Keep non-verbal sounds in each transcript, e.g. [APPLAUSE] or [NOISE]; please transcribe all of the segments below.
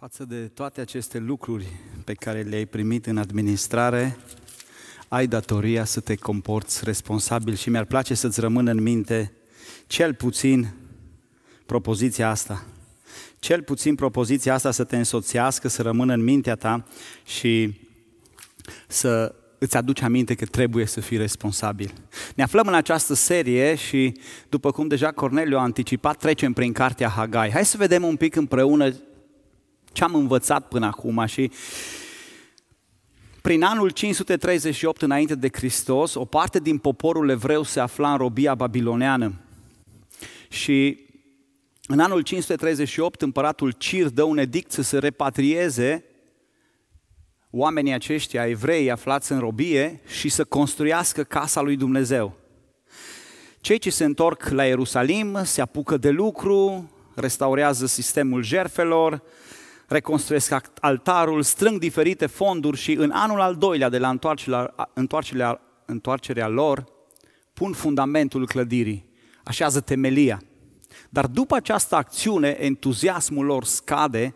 Față de toate aceste lucruri pe care le-ai primit în administrare, ai datoria să te comporți responsabil și mi-ar place să-ți rămână în minte cel puțin propoziția asta. Cel puțin propoziția asta să te însoțească, să rămână în mintea ta și să îți aduci aminte că trebuie să fii responsabil. Ne aflăm în această serie și, după cum deja Corneliu a anticipat, trecem prin cartea Hagai. Hai să vedem un pic împreună ce am învățat până acum și prin anul 538 înainte de Hristos, o parte din poporul evreu se afla în robia babiloneană. Și în anul 538, împăratul Cir dă un edict să se repatrieze oamenii aceștia, evrei aflați în robie, și să construiască casa lui Dumnezeu. Cei ce se întorc la Ierusalim se apucă de lucru, restaurează sistemul jerfelor, reconstruiesc altarul, strâng diferite fonduri și în anul al doilea de la întoarcerea, întoarcerea, întoarcerea lor, pun fundamentul clădirii, așează temelia. Dar după această acțiune, entuziasmul lor scade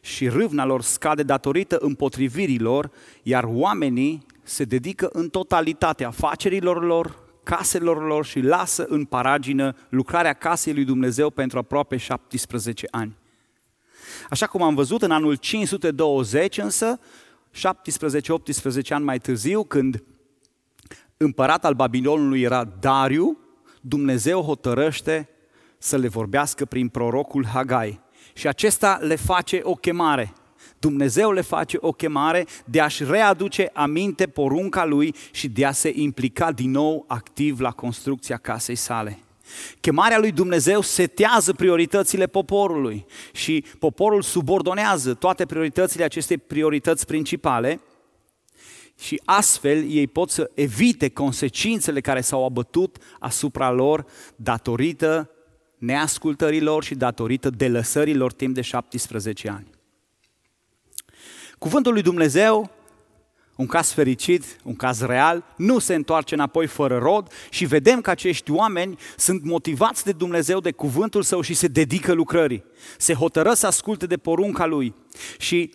și râvna lor scade datorită împotrivirilor, iar oamenii se dedică în totalitate afacerilor lor, caselor lor și lasă în paragină lucrarea casei lui Dumnezeu pentru aproape 17 ani. Așa cum am văzut în anul 520 însă, 17-18 ani mai târziu, când împărat al Babilonului era Dariu, Dumnezeu hotărăște să le vorbească prin prorocul Hagai. Și acesta le face o chemare. Dumnezeu le face o chemare de a-și readuce aminte porunca lui și de a se implica din nou activ la construcția casei sale. Chemarea lui Dumnezeu setează prioritățile poporului și poporul subordonează toate prioritățile acestei priorități principale și astfel ei pot să evite consecințele care s-au abătut asupra lor datorită neascultărilor și datorită delăsărilor timp de 17 ani. Cuvântul lui Dumnezeu un caz fericit, un caz real, nu se întoarce înapoi fără rod și vedem că acești oameni sunt motivați de Dumnezeu, de cuvântul său și se dedică lucrării. Se hotără să asculte de porunca lui. Și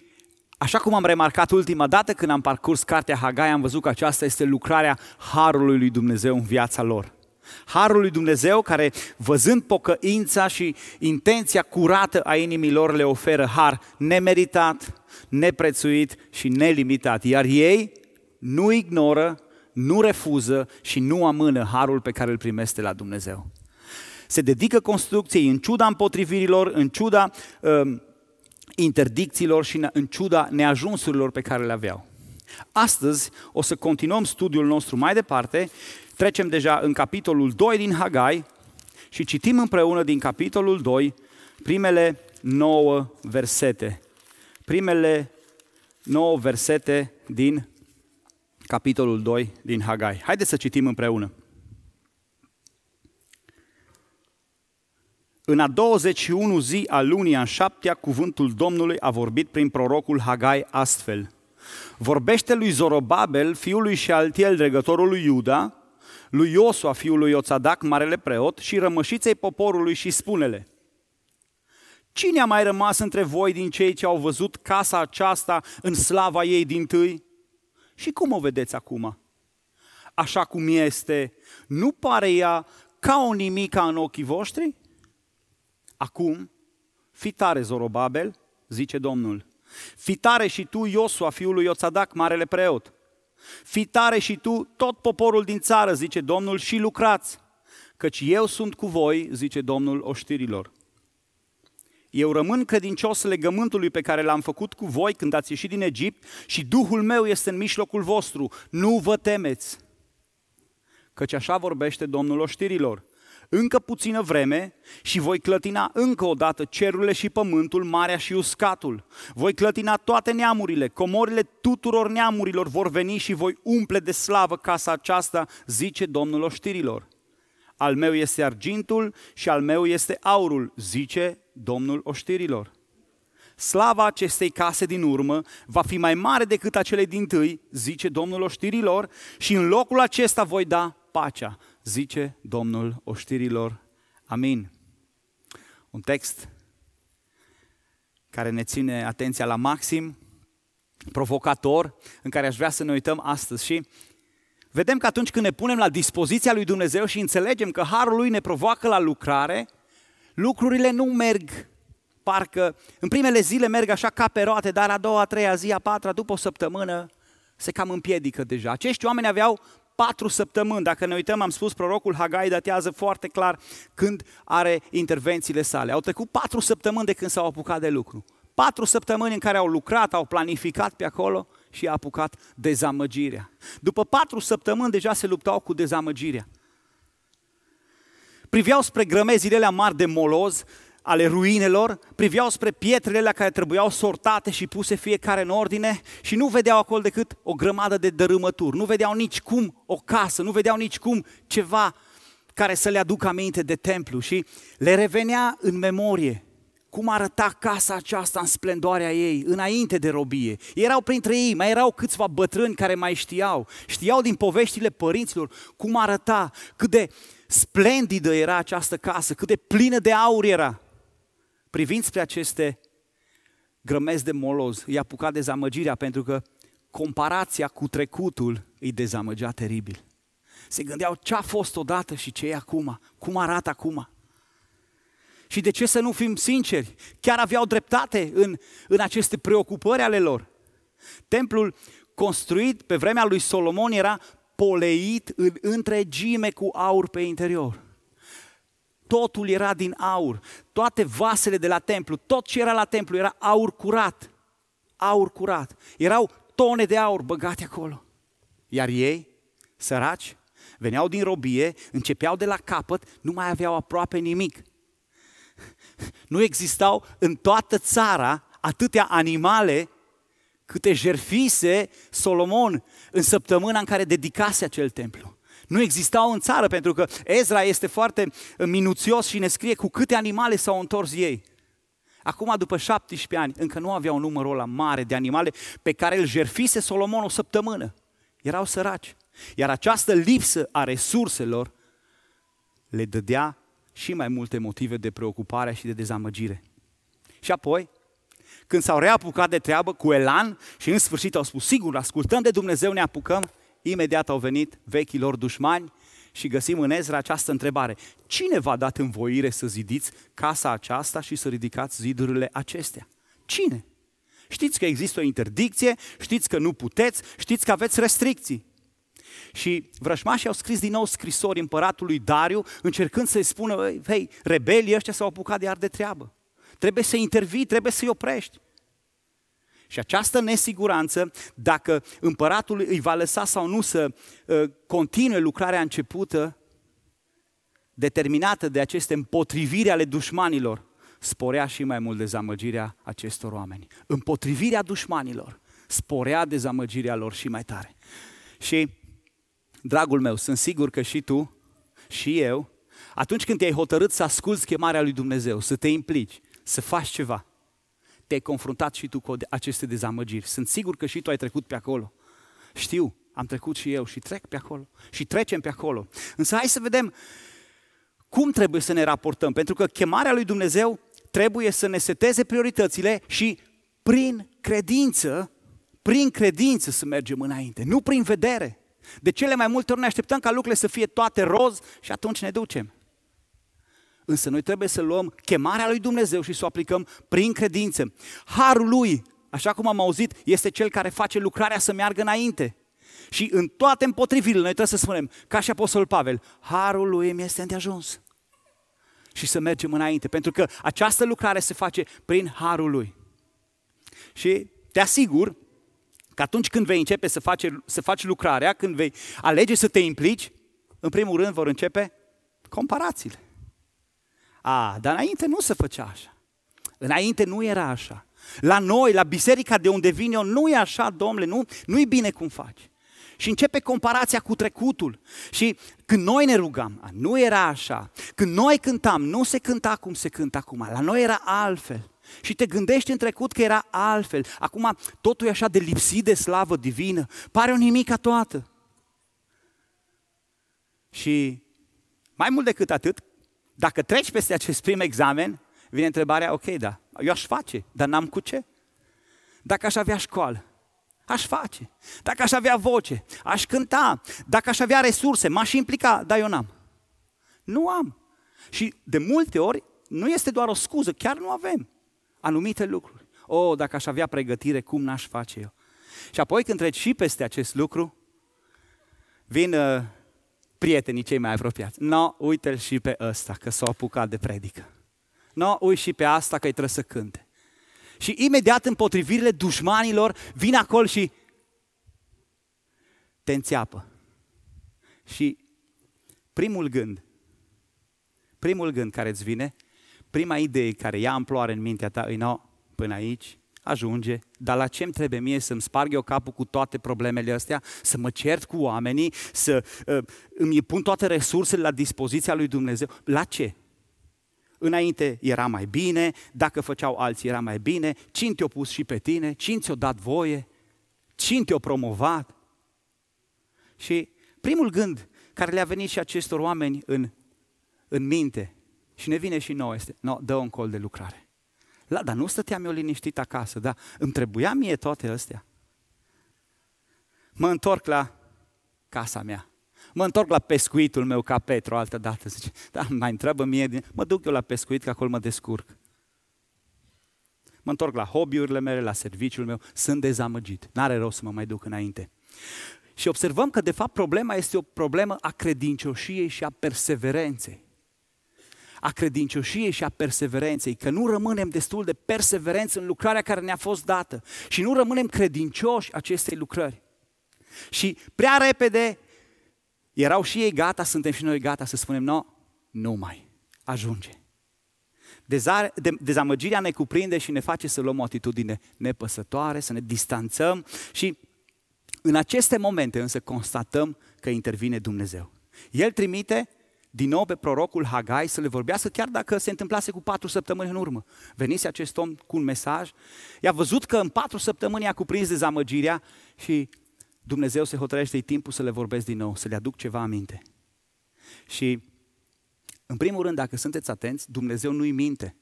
așa cum am remarcat ultima dată când am parcurs cartea Hagai, am văzut că aceasta este lucrarea Harului lui Dumnezeu în viața lor. Harul lui Dumnezeu care, văzând pocăința și intenția curată a inimilor, le oferă har nemeritat, neprețuit și nelimitat. Iar ei nu ignoră, nu refuză și nu amână harul pe care îl primeste la Dumnezeu. Se dedică construcției în ciuda împotrivirilor, în ciuda uh, interdicțiilor și în ciuda neajunsurilor pe care le aveau. Astăzi o să continuăm studiul nostru mai departe, trecem deja în capitolul 2 din Hagai și citim împreună din capitolul 2 primele 9 versete primele nouă versete din capitolul 2 din Hagai. Haideți să citim împreună. În a 21 zi a lunii a șaptea, cuvântul Domnului a vorbit prin prorocul Hagai astfel. Vorbește lui Zorobabel, fiul lui Shealtiel, dregătorul lui Iuda, lui Iosua, fiul lui Oțadac, marele preot, și rămășiței poporului și spunele – Cine a mai rămas între voi din cei ce au văzut casa aceasta în slava ei din tâi? Și cum o vedeți acum? Așa cum este, nu pare ea ca o nimica în ochii voștri? Acum, fi tare, Zorobabel, zice Domnul. Fi tare și tu, Iosua, fiul lui Ioțadac, marele preot. Fi tare și tu, tot poporul din țară, zice Domnul, și lucrați, căci eu sunt cu voi, zice Domnul oștirilor. Eu rămân credincios legământului pe care l-am făcut cu voi când ați ieșit din Egipt și Duhul meu este în mijlocul vostru. Nu vă temeți! Căci așa vorbește Domnul oștirilor. Încă puțină vreme și voi clătina încă o dată cerurile și pământul, marea și uscatul. Voi clătina toate neamurile, comorile tuturor neamurilor vor veni și voi umple de slavă casa aceasta, zice Domnul oștirilor. Al meu este argintul și al meu este aurul, zice Domnul oștirilor. Slava acestei case din urmă va fi mai mare decât acele din tâi, zice Domnul oștirilor, și în locul acesta voi da pacea, zice Domnul oștirilor. Amin. Un text care ne ține atenția la maxim, provocator, în care aș vrea să ne uităm astăzi. Și vedem că atunci când ne punem la dispoziția lui Dumnezeu și înțelegem că harul lui ne provoacă la lucrare, lucrurile nu merg parcă în primele zile merg așa ca pe roate, dar a doua, a treia zi, a patra, după o săptămână, se cam împiedică deja. Acești oameni aveau patru săptămâni. Dacă ne uităm, am spus, prorocul Hagai datează foarte clar când are intervențiile sale. Au trecut patru săptămâni de când s-au apucat de lucru. Patru săptămâni în care au lucrat, au planificat pe acolo și a apucat dezamăgirea. După patru săptămâni deja se luptau cu dezamăgirea. Priveau spre grămezile alea mari de moloz, ale ruinelor, priveau spre pietrele care trebuiau sortate și puse fiecare în ordine și nu vedeau acolo decât o grămadă de dărâmături, nu vedeau nici cum o casă, nu vedeau nici cum ceva care să le aducă aminte de templu și le revenea în memorie cum arăta casa aceasta în splendoarea ei, înainte de robie. Erau printre ei, mai erau câțiva bătrâni care mai știau, știau din poveștile părinților cum arăta, cât de splendidă era această casă, cât de plină de aur era. Privind spre aceste grămezi de moloz, i-a apucat dezamăgirea pentru că comparația cu trecutul îi dezamăgea teribil. Se gândeau ce a fost odată și ce e acum, cum arată acum. Și de ce să nu fim sinceri? Chiar aveau dreptate în, în aceste preocupări ale lor. Templul construit pe vremea lui Solomon era poleit în întregime cu aur pe interior totul era din aur. Toate vasele de la templu, tot ce era la templu era aur curat. Aur curat. Erau tone de aur băgate acolo. Iar ei, săraci, veneau din robie, începeau de la capăt, nu mai aveau aproape nimic. [LAUGHS] Nu existau în toată țara atâtea animale câte jerfise Solomon în săptămâna în care dedicase acel templu nu existau în țară, pentru că Ezra este foarte minuțios și ne scrie cu câte animale s-au întors ei. Acum, după 17 ani, încă nu aveau numărul ăla mare de animale pe care îl jerfise Solomon o săptămână. Erau săraci. Iar această lipsă a resurselor le dădea și mai multe motive de preocupare și de dezamăgire. Și apoi, când s-au reapucat de treabă cu elan și în sfârșit au spus, sigur, ascultăm de Dumnezeu, ne apucăm, imediat au venit vechilor dușmani și găsim în Ezra această întrebare. Cine v-a dat învoire să zidiți casa aceasta și să ridicați zidurile acestea? Cine? Știți că există o interdicție, știți că nu puteți, știți că aveți restricții. Și vrășmașii au scris din nou scrisori împăratului Dariu, încercând să-i spună, hei, rebelii ăștia s-au apucat de ar de treabă. Trebuie să intervii, trebuie să-i oprești. Și această nesiguranță, dacă împăratul îi va lăsa sau nu să uh, continue lucrarea începută, determinată de aceste împotriviri ale dușmanilor, sporea și mai mult dezamăgirea acestor oameni. Împotrivirea dușmanilor sporea dezamăgirea lor și mai tare. Și, dragul meu, sunt sigur că și tu și eu, atunci când te-ai hotărât să asculți chemarea lui Dumnezeu, să te implici, să faci ceva, te-ai confruntat și tu cu aceste dezamăgiri. Sunt sigur că și tu ai trecut pe acolo. Știu, am trecut și eu și trec pe acolo și trecem pe acolo. Însă hai să vedem cum trebuie să ne raportăm, pentru că chemarea lui Dumnezeu trebuie să ne seteze prioritățile și prin credință, prin credință să mergem înainte, nu prin vedere. De cele mai multe ori ne așteptăm ca lucrurile să fie toate roz și atunci ne ducem. Însă noi trebuie să luăm chemarea lui Dumnezeu și să o aplicăm prin credință. Harul lui, așa cum am auzit, este cel care face lucrarea să meargă înainte. Și în toate împotrivirile noi trebuie să spunem, ca și Apostol Pavel, harul lui mi este îndeajuns. Și să mergem înainte, pentru că această lucrare se face prin harul lui. Și te asigur că atunci când vei începe să faci, să faci lucrarea, când vei alege să te implici, în primul rând vor începe comparațiile. A, dar înainte nu se făcea așa. Înainte nu era așa. La noi, la biserica de unde vin eu, nu e așa, domnule, nu, nu e bine cum faci. Și începe comparația cu trecutul. Și când noi ne rugam, a, nu era așa. Când noi cântam, nu se cânta cum se cântă acum. La noi era altfel. Și te gândești în trecut că era altfel. Acum totul e așa de lipsit de slavă divină. Pare o nimica toată. Și mai mult decât atât, dacă treci peste acest prim examen, vine întrebarea, ok, da, Eu aș face, dar n-am cu ce. Dacă aș avea școală, aș face. Dacă aș avea voce, aș cânta. Dacă aș avea resurse, m-aș implica, dar eu n-am. Nu am. Și de multe ori nu este doar o scuză, chiar nu avem anumite lucruri. O, oh, dacă aș avea pregătire, cum n-aș face eu? Și apoi când treci și peste acest lucru, vin uh, prietenii cei mai apropiați. No, uite-l și pe ăsta, că s-a apucat de predică. No, uite și pe asta că îi trebuie să cânte. Și imediat împotrivirile dușmanilor vin acolo și te înțeapă. Și primul gând, primul gând care îți vine, prima idee care ia amploare în mintea ta, îi no, până aici, ajunge, dar la ce îmi trebuie mie să-mi sparg eu capul cu toate problemele astea, să mă cert cu oamenii, să uh, îmi pun toate resursele la dispoziția lui Dumnezeu? La ce? Înainte era mai bine, dacă făceau alții era mai bine, cine te-a pus și pe tine, cine ți-a dat voie, cine te-a promovat. Și primul gând care le-a venit și acestor oameni în, în minte și ne vine și nouă este, no, dă un col de lucrare. La, dar nu stăteam eu liniștit acasă, dar îmi trebuia mie toate astea. Mă întorc la casa mea. Mă întorc la pescuitul meu ca Petru altă dată. Zice, da, mai întreabă mie, mă duc eu la pescuit că acolo mă descurc. Mă întorc la hobby-urile mele, la serviciul meu, sunt dezamăgit. N-are rost să mă mai duc înainte. Și observăm că de fapt problema este o problemă a credincioșiei și a perseverenței a credincioșiei și a perseverenței, că nu rămânem destul de perseverenți în lucrarea care ne-a fost dată și nu rămânem credincioși acestei lucrări. Și prea repede erau și ei gata, suntem și noi gata să spunem, no, nu mai, ajunge. Dezare, de, dezamăgirea ne cuprinde și ne face să luăm o atitudine nepăsătoare, să ne distanțăm și în aceste momente însă constatăm că intervine Dumnezeu. El trimite din nou pe prorocul Hagai să le vorbească, chiar dacă se întâmplase cu patru săptămâni în urmă. Venise acest om cu un mesaj, i-a văzut că în patru săptămâni a cuprins dezamăgirea și Dumnezeu se hotărăște, e timpul să le vorbesc din nou, să le aduc ceva aminte. Și, în primul rând, dacă sunteți atenți, Dumnezeu nu-i minte.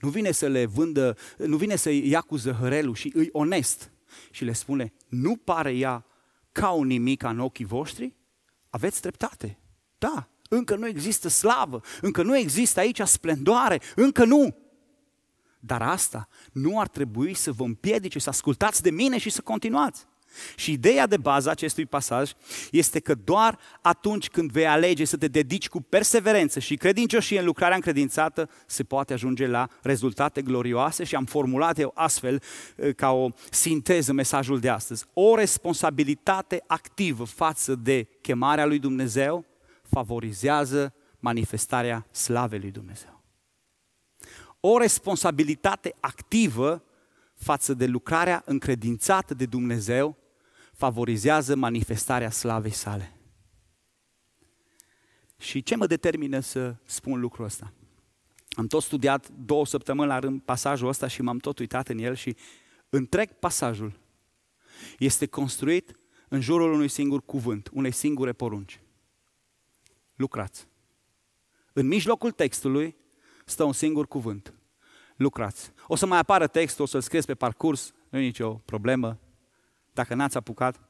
Nu vine să le vândă, nu vine să ia cu zăhărelul și îi onest și le spune, nu pare ea ca un nimic în ochii voștri? Aveți dreptate. Da, încă nu există slavă, încă nu există aici splendoare, încă nu. Dar asta nu ar trebui să vă împiedice să ascultați de mine și să continuați. Și ideea de bază a acestui pasaj este că doar atunci când vei alege să te dedici cu perseverență și credincioșie în lucrarea încredințată, se poate ajunge la rezultate glorioase și am formulat eu astfel eh, ca o sinteză mesajul de astăzi. O responsabilitate activă față de chemarea lui Dumnezeu favorizează manifestarea slavei lui Dumnezeu. O responsabilitate activă față de lucrarea încredințată de Dumnezeu favorizează manifestarea slavei sale. Și ce mă determină să spun lucrul ăsta? Am tot studiat două săptămâni la rând pasajul ăsta și m-am tot uitat în el și întreg pasajul este construit în jurul unui singur cuvânt, unei singure porunci lucrați. În mijlocul textului stă un singur cuvânt. Lucrați. O să mai apară textul, o să-l scrieți pe parcurs, nu e nicio problemă, dacă n-ați apucat.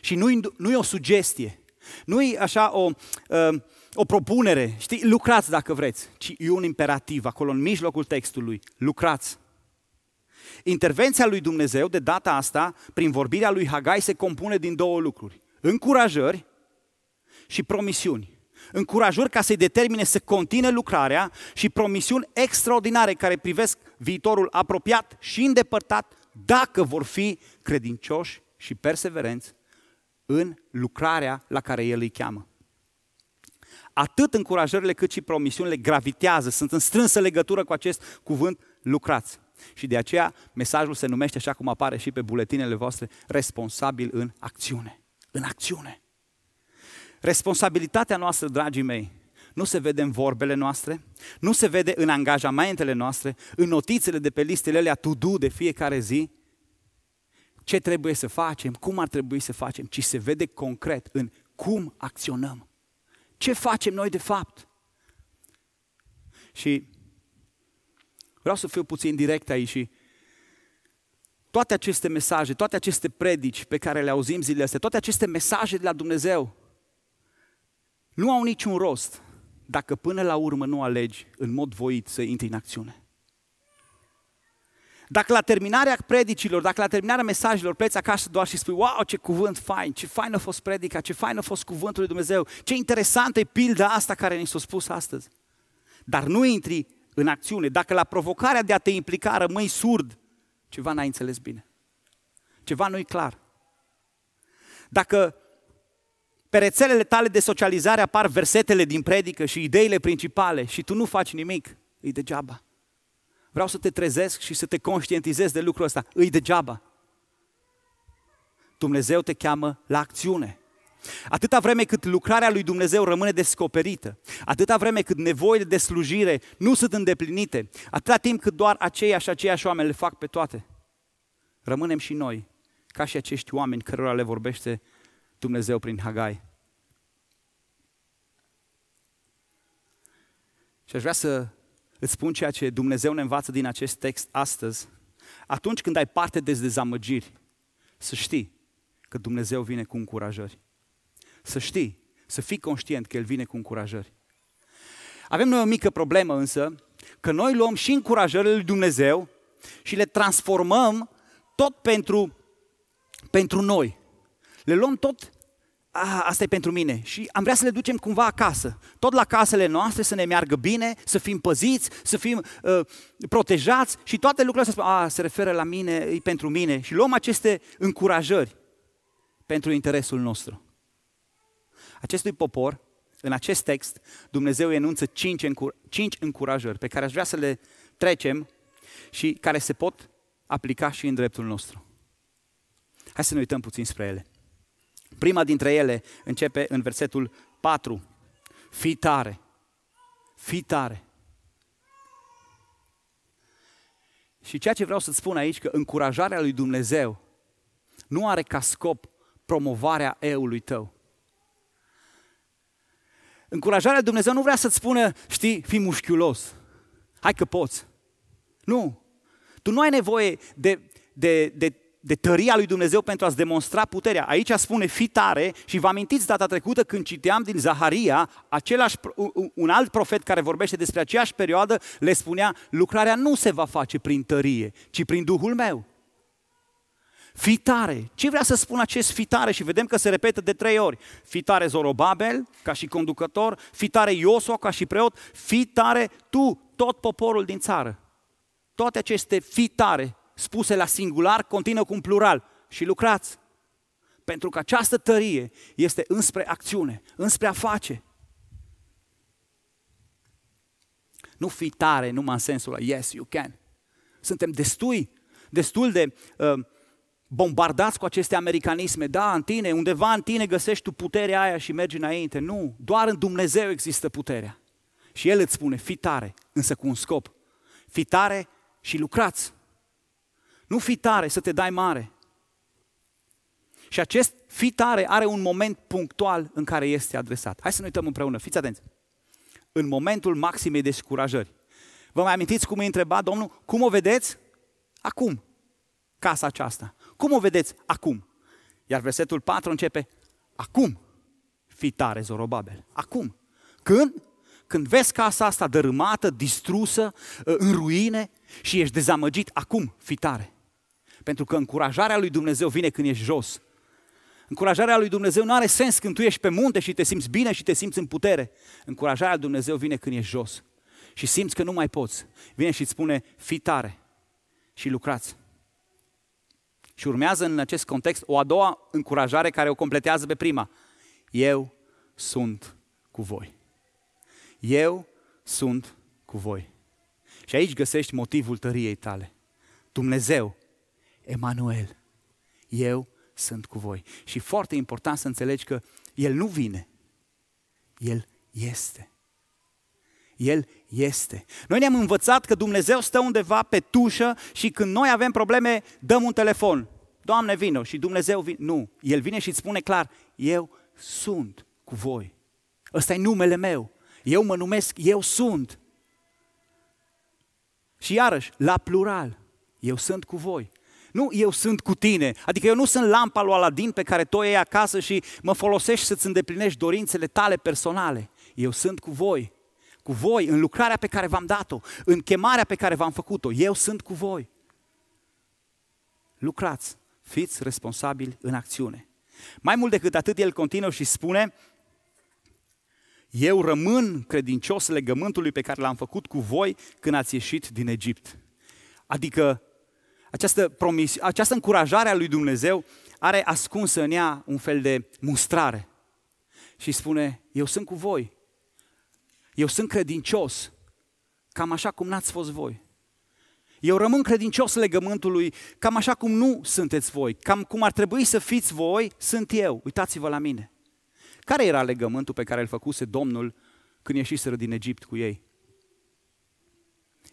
Și nu, nu e o sugestie, nu e așa o, uh, o propunere, știi, lucrați dacă vreți, ci e un imperativ acolo în mijlocul textului, lucrați. Intervenția lui Dumnezeu de data asta, prin vorbirea lui Hagai, se compune din două lucruri. Încurajări și promisiuni. Încurajări ca să-i determine să continue lucrarea și promisiuni extraordinare care privesc viitorul apropiat și îndepărtat dacă vor fi credincioși și perseverenți în lucrarea la care El îi cheamă. Atât încurajările cât și promisiunile gravitează, sunt în strânsă legătură cu acest cuvânt lucrați. Și de aceea mesajul se numește așa cum apare și pe buletinele voastre, responsabil în acțiune. În acțiune. Responsabilitatea noastră, dragii mei, nu se vede în vorbele noastre, nu se vede în angajamentele noastre, în notițele de pe listele alea to-do de fiecare zi, ce trebuie să facem, cum ar trebui să facem, ci se vede concret în cum acționăm. Ce facem noi de fapt? Și Vreau să fiu puțin direct aici și toate aceste mesaje, toate aceste predici pe care le auzim zilele astea, toate aceste mesaje de la Dumnezeu nu au niciun rost dacă până la urmă nu alegi în mod voit să intri în acțiune. Dacă la terminarea predicilor, dacă la terminarea mesajelor pleci acasă doar și spui, wow, ce cuvânt fain, ce fain a fost predica, ce fain a fost cuvântul lui Dumnezeu, ce interesantă e pilda asta care ni s-a spus astăzi. Dar nu intri în acțiune. Dacă la provocarea de a te implica rămâi surd, ceva n-ai înțeles bine. Ceva nu-i clar. Dacă pe rețelele tale de socializare apar versetele din predică și ideile principale și tu nu faci nimic, e degeaba. Vreau să te trezesc și să te conștientizezi de lucrul ăsta. Îi degeaba. Dumnezeu te cheamă la acțiune. Atâta vreme cât lucrarea lui Dumnezeu rămâne descoperită, atâta vreme cât nevoile de slujire nu sunt îndeplinite, atâta timp cât doar aceiași și aceiași oameni le fac pe toate, rămânem și noi, ca și acești oameni cărora le vorbește Dumnezeu prin Hagai. Și aș vrea să îți spun ceea ce Dumnezeu ne învață din acest text astăzi. Atunci când ai parte de dezamăgiri, să știi că Dumnezeu vine cu încurajări. Să știi, să fii conștient că El vine cu încurajări. Avem noi o mică problemă însă, că noi luăm și încurajările lui Dumnezeu și le transformăm tot pentru, pentru noi. Le luăm tot a, asta e pentru mine. Și am vrea să le ducem cumva acasă. Tot la casele noastre să ne meargă bine, să fim păziți, să fim uh, protejați și toate lucrurile astea a, se referă la mine, e pentru mine. Și luăm aceste încurajări pentru interesul nostru. Acestui popor, în acest text, Dumnezeu enunță cinci, încur- cinci încurajări pe care aș vrea să le trecem și care se pot aplica și în dreptul nostru. Hai să ne uităm puțin spre ele. Prima dintre ele începe în versetul 4. Fii tare. Fii tare. Și ceea ce vreau să-ți spun aici, că încurajarea lui Dumnezeu nu are ca scop promovarea eului tău. Încurajarea lui Dumnezeu nu vrea să-ți spună, știi, fii mușchiulos. Hai că poți. Nu. Tu nu ai nevoie de, de, de de tăria lui Dumnezeu pentru a-ți demonstra puterea. Aici spune fi tare și vă amintiți data trecută când citeam din Zaharia, același, un alt profet care vorbește despre aceeași perioadă, le spunea, lucrarea nu se va face prin tărie, ci prin Duhul meu. Fi tare. Ce vrea să spun acest fi tare? Și vedem că se repetă de trei ori. Fi tare Zorobabel, ca și conducător, fi tare Iosua, ca și preot, fi tare tu, tot poporul din țară. Toate aceste fi tare spuse la singular continuă cu un plural și lucrați. Pentru că această tărie este înspre acțiune, înspre a face. Nu fi tare numai în sensul ăla, yes, you can. Suntem destui, destul de uh, bombardați cu aceste americanisme. Da, în tine, undeva în tine găsești tu puterea aia și mergi înainte. Nu, doar în Dumnezeu există puterea. Și El îți spune, fi tare, însă cu un scop. Fi tare și lucrați. Nu fi tare să te dai mare. Și acest fi tare are un moment punctual în care este adresat. Hai să ne uităm împreună, fiți atenți. În momentul maximei descurajări. Vă mai amintiți cum îi întreba Domnul? Cum o vedeți? Acum. Casa aceasta. Cum o vedeți? Acum. Iar versetul 4 începe, acum. Fi tare, Zorobabel. Acum. Când? Când vezi casa asta dărâmată, distrusă, în ruine și ești dezamăgit, acum, fi tare. Pentru că încurajarea lui Dumnezeu vine când ești jos. Încurajarea lui Dumnezeu nu are sens când tu ești pe munte și te simți bine și te simți în putere. Încurajarea lui Dumnezeu vine când ești jos și simți că nu mai poți. Vine și îți spune, fi tare și lucrați. Și urmează în acest context o a doua încurajare care o completează pe prima. Eu sunt cu voi. Eu sunt cu voi. Și aici găsești motivul tăriei tale. Dumnezeu Emanuel, eu sunt cu voi. Și foarte important să înțelegi că El nu vine, El este. El este. Noi ne-am învățat că Dumnezeu stă undeva pe tușă și când noi avem probleme, dăm un telefon. Doamne, vină și Dumnezeu vine. Nu, El vine și îți spune clar, eu sunt cu voi. Ăsta e numele meu. Eu mă numesc, eu sunt. Și iarăși, la plural, eu sunt cu voi. Nu eu sunt cu tine. Adică eu nu sunt lampa lui Aladin pe care tu o iei acasă și mă folosești să-ți îndeplinești dorințele tale personale. Eu sunt cu voi. Cu voi, în lucrarea pe care v-am dat-o, în chemarea pe care v-am făcut-o. Eu sunt cu voi. Lucrați, fiți responsabili în acțiune. Mai mult decât atât, el continuă și spune, eu rămân credincios legământului pe care l-am făcut cu voi când ați ieșit din Egipt. Adică această, promis, această încurajare a lui Dumnezeu are ascunsă în ea un fel de mustrare. Și spune, eu sunt cu voi. Eu sunt credincios, cam așa cum n-ați fost voi. Eu rămân credincios legământului, cam așa cum nu sunteți voi, cam cum ar trebui să fiți voi, sunt eu. Uitați-vă la mine. Care era legământul pe care îl făcuse Domnul când ieșiseră din Egipt cu ei?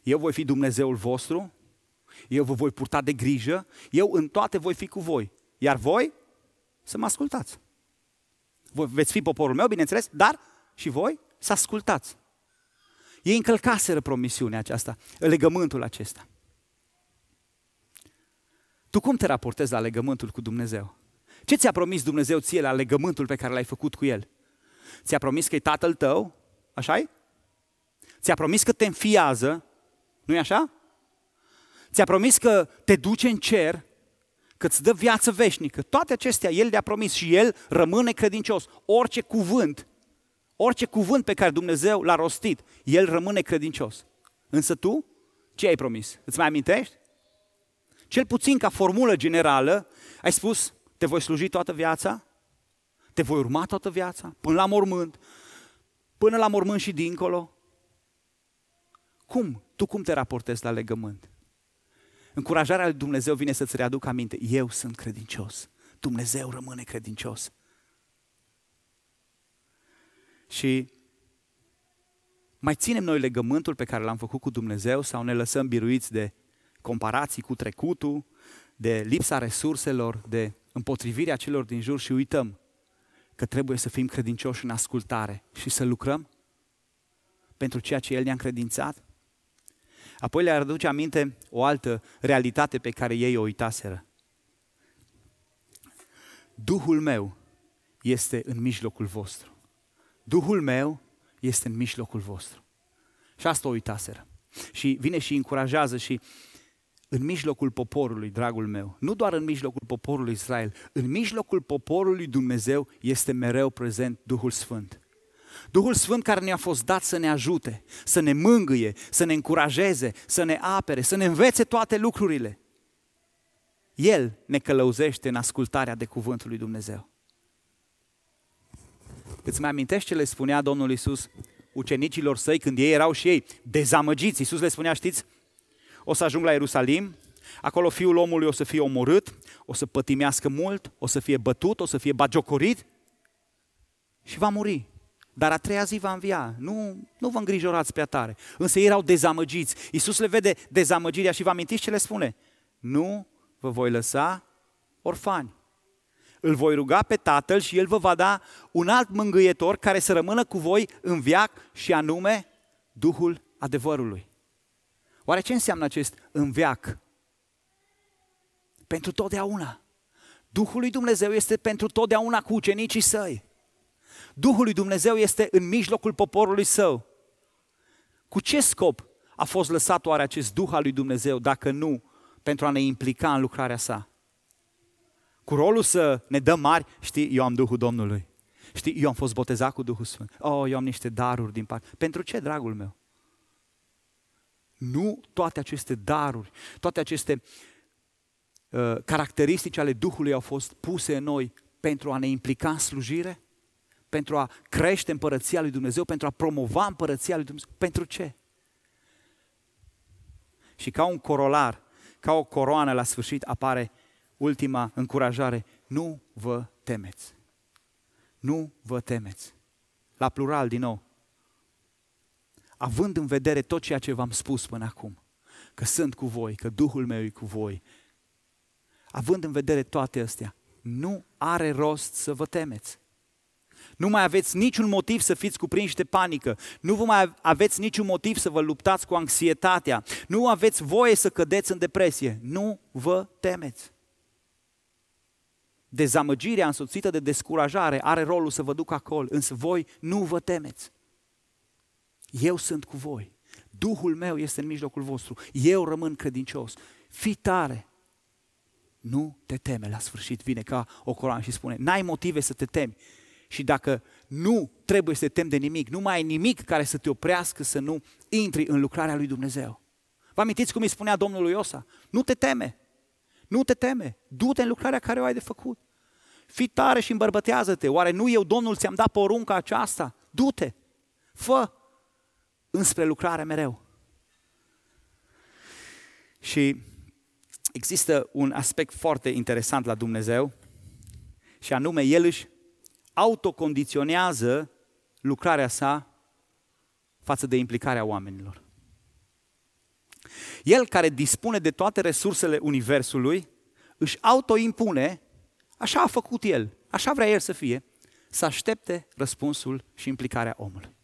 Eu voi fi Dumnezeul vostru, eu vă voi purta de grijă, eu în toate voi fi cu voi. Iar voi să mă ascultați. Voi veți fi poporul meu, bineînțeles, dar și voi să ascultați. Ei încălcaseră promisiunea aceasta, legământul acesta. Tu cum te raportezi la legământul cu Dumnezeu? Ce ți-a promis Dumnezeu ție la legământul pe care l-ai făcut cu El? Ți-a promis că e tatăl tău, așa -i? Ți-a promis că te înfiază, nu-i așa? Ți-a promis că te duce în cer, că îți dă viață veșnică. Toate acestea El le-a promis și El rămâne credincios. Orice cuvânt, orice cuvânt pe care Dumnezeu l-a rostit, El rămâne credincios. Însă tu, ce ai promis? Îți mai amintești? Cel puțin ca formulă generală, ai spus, te voi sluji toată viața, te voi urma toată viața, până la mormânt, până la mormânt și dincolo. Cum? Tu cum te raportezi la legământ? Încurajarea lui Dumnezeu vine să-ți readucă aminte. Eu sunt credincios. Dumnezeu rămâne credincios. Și mai ținem noi legământul pe care l-am făcut cu Dumnezeu sau ne lăsăm biruiți de comparații cu trecutul, de lipsa resurselor, de împotrivirea celor din jur și uităm că trebuie să fim credincioși în ascultare și să lucrăm pentru ceea ce El ne-a încredințat? Apoi le aduce aminte o altă realitate pe care ei o uitaseră. Duhul meu este în mijlocul vostru. Duhul meu este în mijlocul vostru. Și asta o uitaseră. Și vine și încurajează și în mijlocul poporului, dragul meu, nu doar în mijlocul poporului Israel, în mijlocul poporului Dumnezeu este mereu prezent Duhul Sfânt. Duhul Sfânt care ne-a fost dat să ne ajute, să ne mângâie, să ne încurajeze, să ne apere, să ne învețe toate lucrurile. El ne călăuzește în ascultarea de cuvântul lui Dumnezeu. Îți mai amintești ce le spunea Domnul Isus ucenicilor săi când ei erau și ei dezamăgiți? Isus le spunea, știți, o să ajung la Ierusalim, acolo fiul omului o să fie omorât, o să pătimească mult, o să fie bătut, o să fie bagiocorit și va muri. Dar a treia zi va învia. Nu, nu vă îngrijorați prea tare. Însă ei erau dezamăgiți. Iisus le vede dezamăgirea și vă amintiți ce le spune? Nu vă voi lăsa orfani. Îl voi ruga pe Tatăl și El vă va da un alt mângâietor care să rămână cu voi în viac și anume Duhul adevărului. Oare ce înseamnă acest înveac? Pentru totdeauna. Duhul lui Dumnezeu este pentru totdeauna cu ucenicii săi. Duhul lui Dumnezeu este în mijlocul poporului său. Cu ce scop a fost lăsat oare acest Duh al lui Dumnezeu, dacă nu pentru a ne implica în lucrarea sa? Cu rolul să ne dăm mari, știi, eu am Duhul Domnului. Știi, eu am fost botezat cu Duhul Sfânt. Oh, eu am niște daruri din parte. Pentru ce, dragul meu? Nu toate aceste daruri, toate aceste uh, caracteristici ale Duhului au fost puse în noi pentru a ne implica în slujire? Pentru a crește împărăția lui Dumnezeu? Pentru a promova împărăția lui Dumnezeu? Pentru ce? Și ca un corolar, ca o coroană la sfârșit apare ultima încurajare. Nu vă temeți. Nu vă temeți. La plural din nou având în vedere tot ceea ce v-am spus până acum, că sunt cu voi, că Duhul meu e cu voi, având în vedere toate astea, nu are rost să vă temeți. Nu mai aveți niciun motiv să fiți cuprinși de panică. Nu vă mai aveți niciun motiv să vă luptați cu anxietatea. Nu aveți voie să cădeți în depresie. Nu vă temeți. Dezamăgirea însoțită de descurajare are rolul să vă ducă acolo, însă voi nu vă temeți. Eu sunt cu voi. Duhul meu este în mijlocul vostru. Eu rămân credincios. Fii tare. Nu te teme. La sfârșit vine ca o coroană și spune, n-ai motive să te temi. Și dacă nu trebuie să te temi de nimic, nu mai ai nimic care să te oprească să nu intri în lucrarea lui Dumnezeu. Vă amintiți cum îi spunea Domnul Iosa? Nu te teme. Nu te teme. Du-te în lucrarea care o ai de făcut. Fii tare și îmbărbătează-te. Oare nu eu, Domnul, ți-am dat porunca aceasta? Du-te. Fă înspre lucrare mereu. Și există un aspect foarte interesant la Dumnezeu și anume El își autocondiționează lucrarea sa față de implicarea oamenilor. El care dispune de toate resursele Universului, își autoimpune, așa a făcut El, așa vrea El să fie, să aștepte răspunsul și implicarea omului.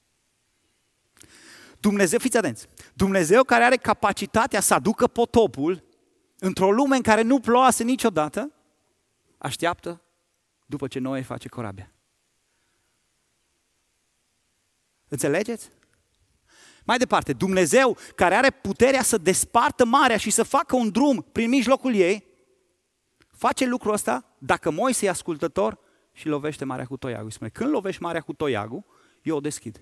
Dumnezeu, fiți atenți, Dumnezeu care are capacitatea să aducă potopul într-o lume în care nu ploase niciodată, așteaptă după ce Noe face corabia. Înțelegeți? Mai departe, Dumnezeu care are puterea să despartă marea și să facă un drum prin mijlocul ei, face lucrul ăsta dacă Moise e ascultător și lovește marea cu toiagul. Spune, când lovești marea cu toiagul, eu o deschid.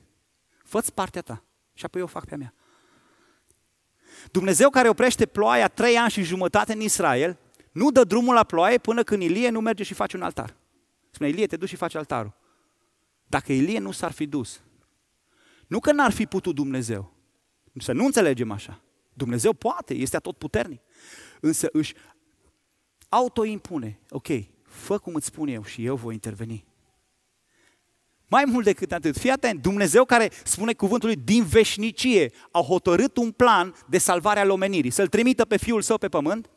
Fă-ți partea ta și apoi eu fac pe a mea. Dumnezeu care oprește ploaia trei ani și jumătate în Israel, nu dă drumul la ploaie până când Ilie nu merge și face un altar. Spune, Ilie, te duci și faci altarul. Dacă Ilie nu s-ar fi dus, nu că n-ar fi putut Dumnezeu, să nu înțelegem așa. Dumnezeu poate, este atot puternic, însă își autoimpune, ok, fă cum îți spun eu și eu voi interveni. Mai mult decât atât, fii atent, Dumnezeu care spune cuvântul lui din veșnicie a hotărât un plan de salvare al omenirii, să-L trimită pe Fiul Său pe pământ,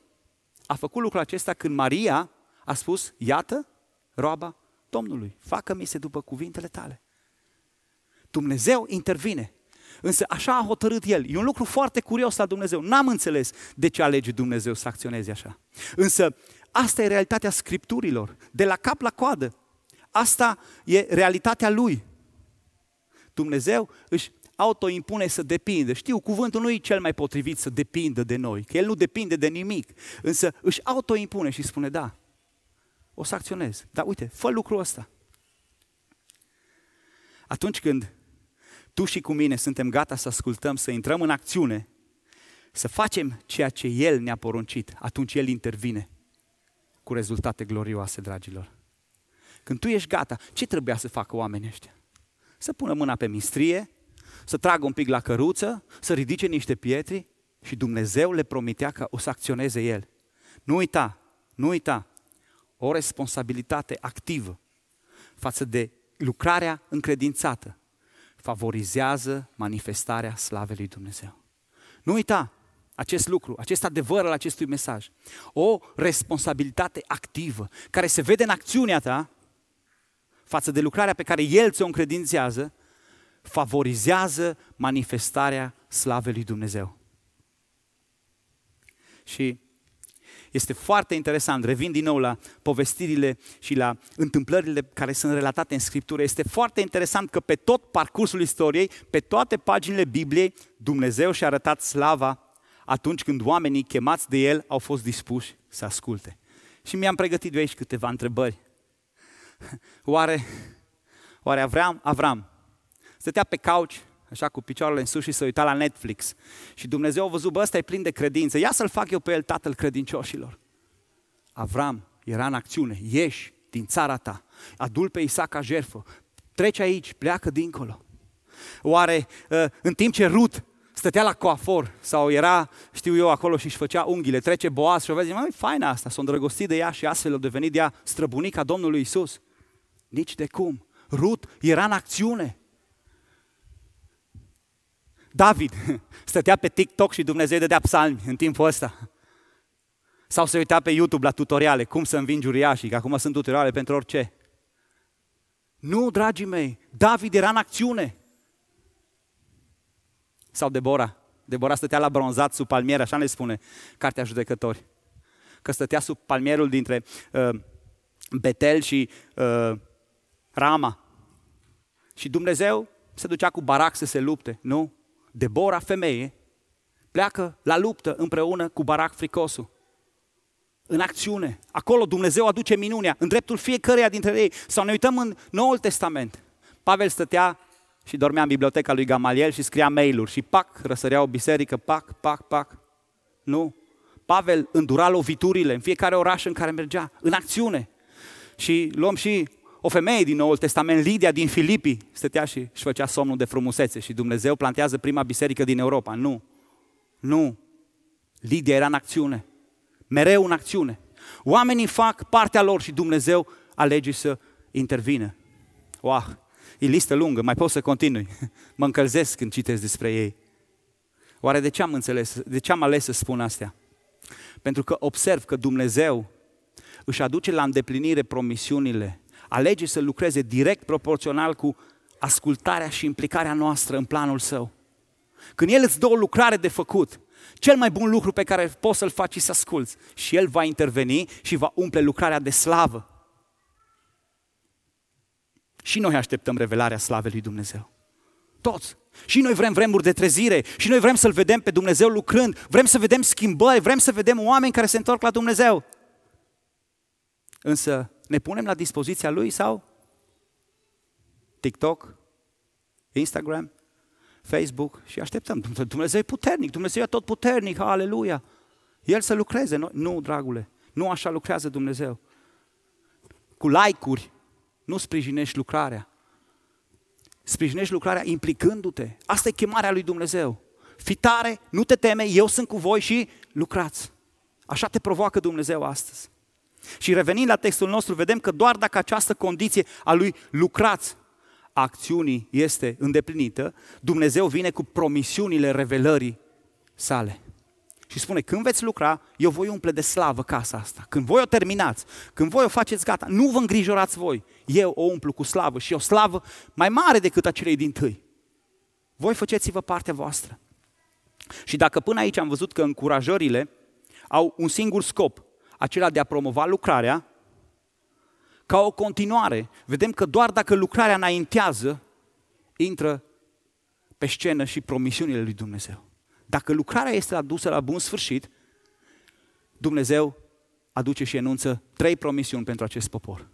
a făcut lucrul acesta când Maria a spus, iată, roaba Domnului, facă-mi se după cuvintele tale. Dumnezeu intervine. Însă așa a hotărât El. E un lucru foarte curios la Dumnezeu. N-am înțeles de ce alege Dumnezeu să acționeze așa. Însă asta e realitatea Scripturilor, de la cap la coadă. Asta e realitatea Lui. Dumnezeu își autoimpune să depindă. Știu, cuvântul nu e cel mai potrivit să depindă de noi, că El nu depinde de nimic, însă își autoimpune și spune, da, o să acționez. Dar uite, fă lucrul ăsta. Atunci când tu și cu mine suntem gata să ascultăm, să intrăm în acțiune, să facem ceea ce El ne-a poruncit, atunci El intervine cu rezultate glorioase, dragilor. Când tu ești gata, ce trebuia să facă oamenii ăștia? Să pună mâna pe mistrie, să tragă un pic la căruță, să ridice niște pietri și Dumnezeu le promitea că o să acționeze El. Nu uita, nu uita, o responsabilitate activă față de lucrarea încredințată favorizează manifestarea slavei lui Dumnezeu. Nu uita acest lucru, acest adevăr al acestui mesaj. O responsabilitate activă care se vede în acțiunea ta față de lucrarea pe care El ți-o încredințează, favorizează manifestarea slavei lui Dumnezeu. Și este foarte interesant, revin din nou la povestirile și la întâmplările care sunt relatate în Scriptură. Este foarte interesant că pe tot parcursul istoriei, pe toate paginile Bibliei, Dumnezeu și-a arătat slava atunci când oamenii chemați de El au fost dispuși să asculte. Și mi-am pregătit de aici câteva întrebări. Oare, oare Avram, Avram stătea pe couch, așa cu picioarele în sus și se uita la Netflix. Și Dumnezeu a văzut, bă, ăsta e plin de credință, ia să-l fac eu pe el tatăl credincioșilor. Avram era în acțiune, ieși din țara ta, adul pe Isaac ca jerfă, trece aici, pleacă dincolo. Oare ă, în timp ce Rut stătea la coafor sau era, știu eu, acolo și își făcea unghiile, trece Boaz și o vezi, mai faină asta, s-a îndrăgostit de ea și astfel a devenit de ea străbunica Domnului Isus. Nici de cum. Rut era în acțiune. David [LAUGHS] stătea pe TikTok și Dumnezeu dădea psalmi în timpul ăsta. Sau se uita pe YouTube la tutoriale, cum să învingi uriașii, că acum sunt tutoriale pentru orice. Nu, dragii mei, David era în acțiune. Sau Debora. Debora stătea la bronzat sub palmier, așa ne spune Cartea Judecători. Că stătea sub palmierul dintre uh, Betel și uh, Rama. Și Dumnezeu se ducea cu Barac să se lupte, nu? Debora, femeie, pleacă la luptă împreună cu Barac fricosul. În acțiune. Acolo Dumnezeu aduce minunea în dreptul fiecăreia dintre ei. Sau ne uităm în Noul Testament. Pavel stătea și dormea în biblioteca lui Gamaliel și scria mail-uri și pac, răsărea o biserică, pac, pac, pac. Nu. Pavel îndura loviturile în fiecare oraș în care mergea, în acțiune. Și luăm și o femeie din Noul Testament, Lidia din Filipii, stătea și își făcea somnul de frumusețe și Dumnezeu plantează prima biserică din Europa. Nu, nu. Lidia era în acțiune, mereu în acțiune. Oamenii fac partea lor și Dumnezeu alege să intervină. Wow, e listă lungă, mai pot să continui. [LAUGHS] Mă încălzesc când citesc despre ei. Oare de ce am înțeles, de ce am ales să spun astea? Pentru că observ că Dumnezeu își aduce la îndeplinire promisiunile alege să lucreze direct proporțional cu ascultarea și implicarea noastră în planul său. Când El îți dă o lucrare de făcut, cel mai bun lucru pe care poți să-l faci și să asculți. Și El va interveni și va umple lucrarea de slavă. Și noi așteptăm revelarea slavei lui Dumnezeu. Toți. Și noi vrem vremuri de trezire, și noi vrem să-L vedem pe Dumnezeu lucrând, vrem să vedem schimbări, vrem să vedem oameni care se întorc la Dumnezeu. Însă ne punem la dispoziția Lui sau TikTok, Instagram, Facebook și așteptăm. Dumnezeu e puternic, Dumnezeu e tot puternic, aleluia. El să lucreze. Nu, dragule, nu așa lucrează Dumnezeu. Cu like-uri nu sprijinești lucrarea. Sprijinești lucrarea implicându-te. Asta e chemarea lui Dumnezeu. Fi tare, nu te teme, eu sunt cu voi și lucrați. Așa te provoacă Dumnezeu astăzi. Și revenind la textul nostru, vedem că doar dacă această condiție a lui lucrați acțiunii este îndeplinită, Dumnezeu vine cu promisiunile revelării sale. Și spune, când veți lucra, eu voi umple de slavă casa asta. Când voi o terminați, când voi o faceți gata, nu vă îngrijorați voi. Eu o umplu cu slavă și o slavă mai mare decât acelei din tâi. Voi faceți-vă partea voastră. Și dacă până aici am văzut că încurajările au un singur scop, acela de a promova lucrarea, ca o continuare. Vedem că doar dacă lucrarea înaintează, intră pe scenă și promisiunile lui Dumnezeu. Dacă lucrarea este adusă la bun sfârșit, Dumnezeu aduce și enunță trei promisiuni pentru acest popor.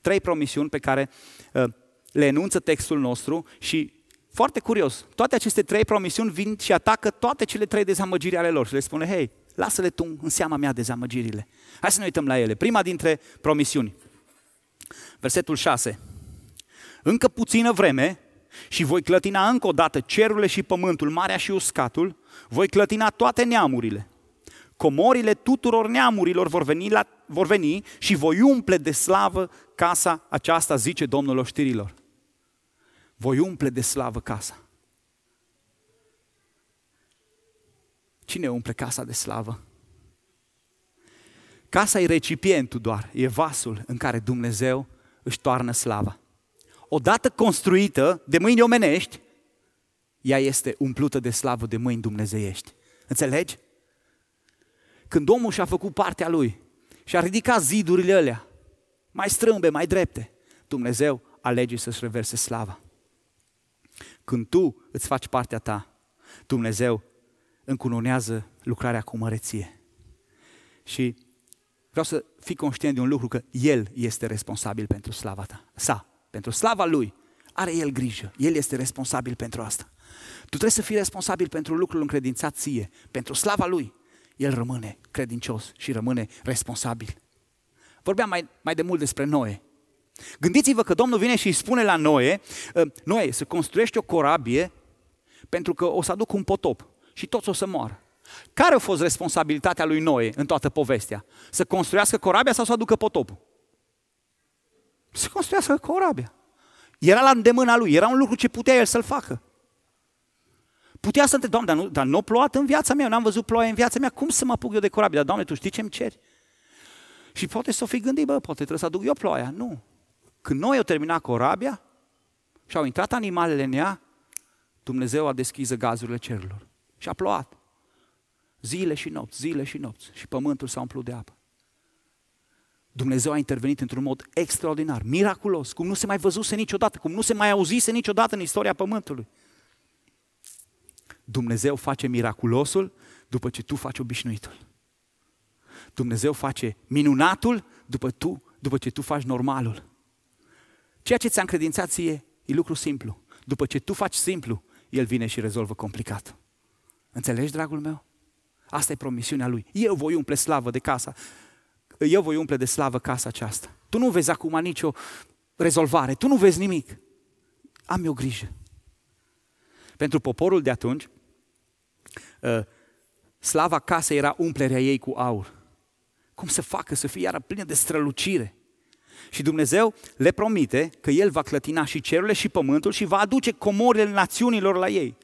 Trei promisiuni pe care uh, le enunță textul nostru și foarte curios, toate aceste trei promisiuni vin și atacă toate cele trei dezamăgiri ale lor și le spune, hei, lasă-le tu în seama mea dezamăgirile. Hai să ne uităm la ele. Prima dintre promisiuni. Versetul 6. Încă puțină vreme și voi clătina încă o dată cerurile și pământul, marea și uscatul, voi clătina toate neamurile. Comorile tuturor neamurilor vor veni, la, vor veni și voi umple de slavă casa aceasta, zice Domnul oștirilor. Voi umple de slavă casa. Cine umple casa de slavă? Casa e recipientul doar, e vasul în care Dumnezeu își toarnă slava. Odată construită de mâini omenești, ea este umplută de slavă de mâini dumnezeiești. Înțelegi? Când omul și-a făcut partea lui și a ridicat zidurile alea, mai strâmbe, mai drepte, Dumnezeu alege să-și reverse slava. Când tu îți faci partea ta, Dumnezeu încununează lucrarea cu măreție. Și vreau să fii conștient de un lucru, că El este responsabil pentru slava ta, sa, pentru slava Lui. Are El grijă, El este responsabil pentru asta. Tu trebuie să fii responsabil pentru lucrul încredințat ție, pentru slava Lui. El rămâne credincios și rămâne responsabil. Vorbeam mai, mai de mult despre Noe. Gândiți-vă că Domnul vine și îi spune la Noe, ă, Noe, să construiești o corabie pentru că o să aduc un potop și toți o să moară. Care a fost responsabilitatea lui Noe în toată povestea? Să construiască corabia sau să aducă potopul? Să construiască corabia. Era la îndemâna lui, era un lucru ce putea el să-l facă. Putea să întrebe, Doamne, dar nu, dar nu a plouat în viața mea, eu n-am văzut ploaie în viața mea, cum să mă apuc eu de corabie? Dar, Doamne, Tu știi ce-mi ceri? Și poate să o fi gândit, bă, poate trebuie să aduc eu ploaia. Nu. Când noi au terminat corabia și au intrat animalele în ea, Dumnezeu a deschis gazurile cerurilor și a plouat. Zile și nopți, zile și nopți. Și pământul s-a umplut de apă. Dumnezeu a intervenit într-un mod extraordinar, miraculos, cum nu se mai văzuse niciodată, cum nu se mai auzise niciodată în istoria Pământului. Dumnezeu face miraculosul după ce tu faci obișnuitul. Dumnezeu face minunatul după, tu, după ce tu faci normalul. Ceea ce ți-a încredințat ție e lucru simplu. După ce tu faci simplu, El vine și rezolvă complicat. Înțelegi, dragul meu? Asta e promisiunea Lui. Eu voi umple slavă de casa. Eu voi umple de slavă casa aceasta. Tu nu vezi acum nicio rezolvare. Tu nu vezi nimic. Am eu grijă. Pentru poporul de atunci, ă, slava casei era umplerea ei cu aur. Cum să facă să fie iară plină de strălucire? Și Dumnezeu le promite că El va clătina și cerurile și pământul și va aduce comorile națiunilor la ei.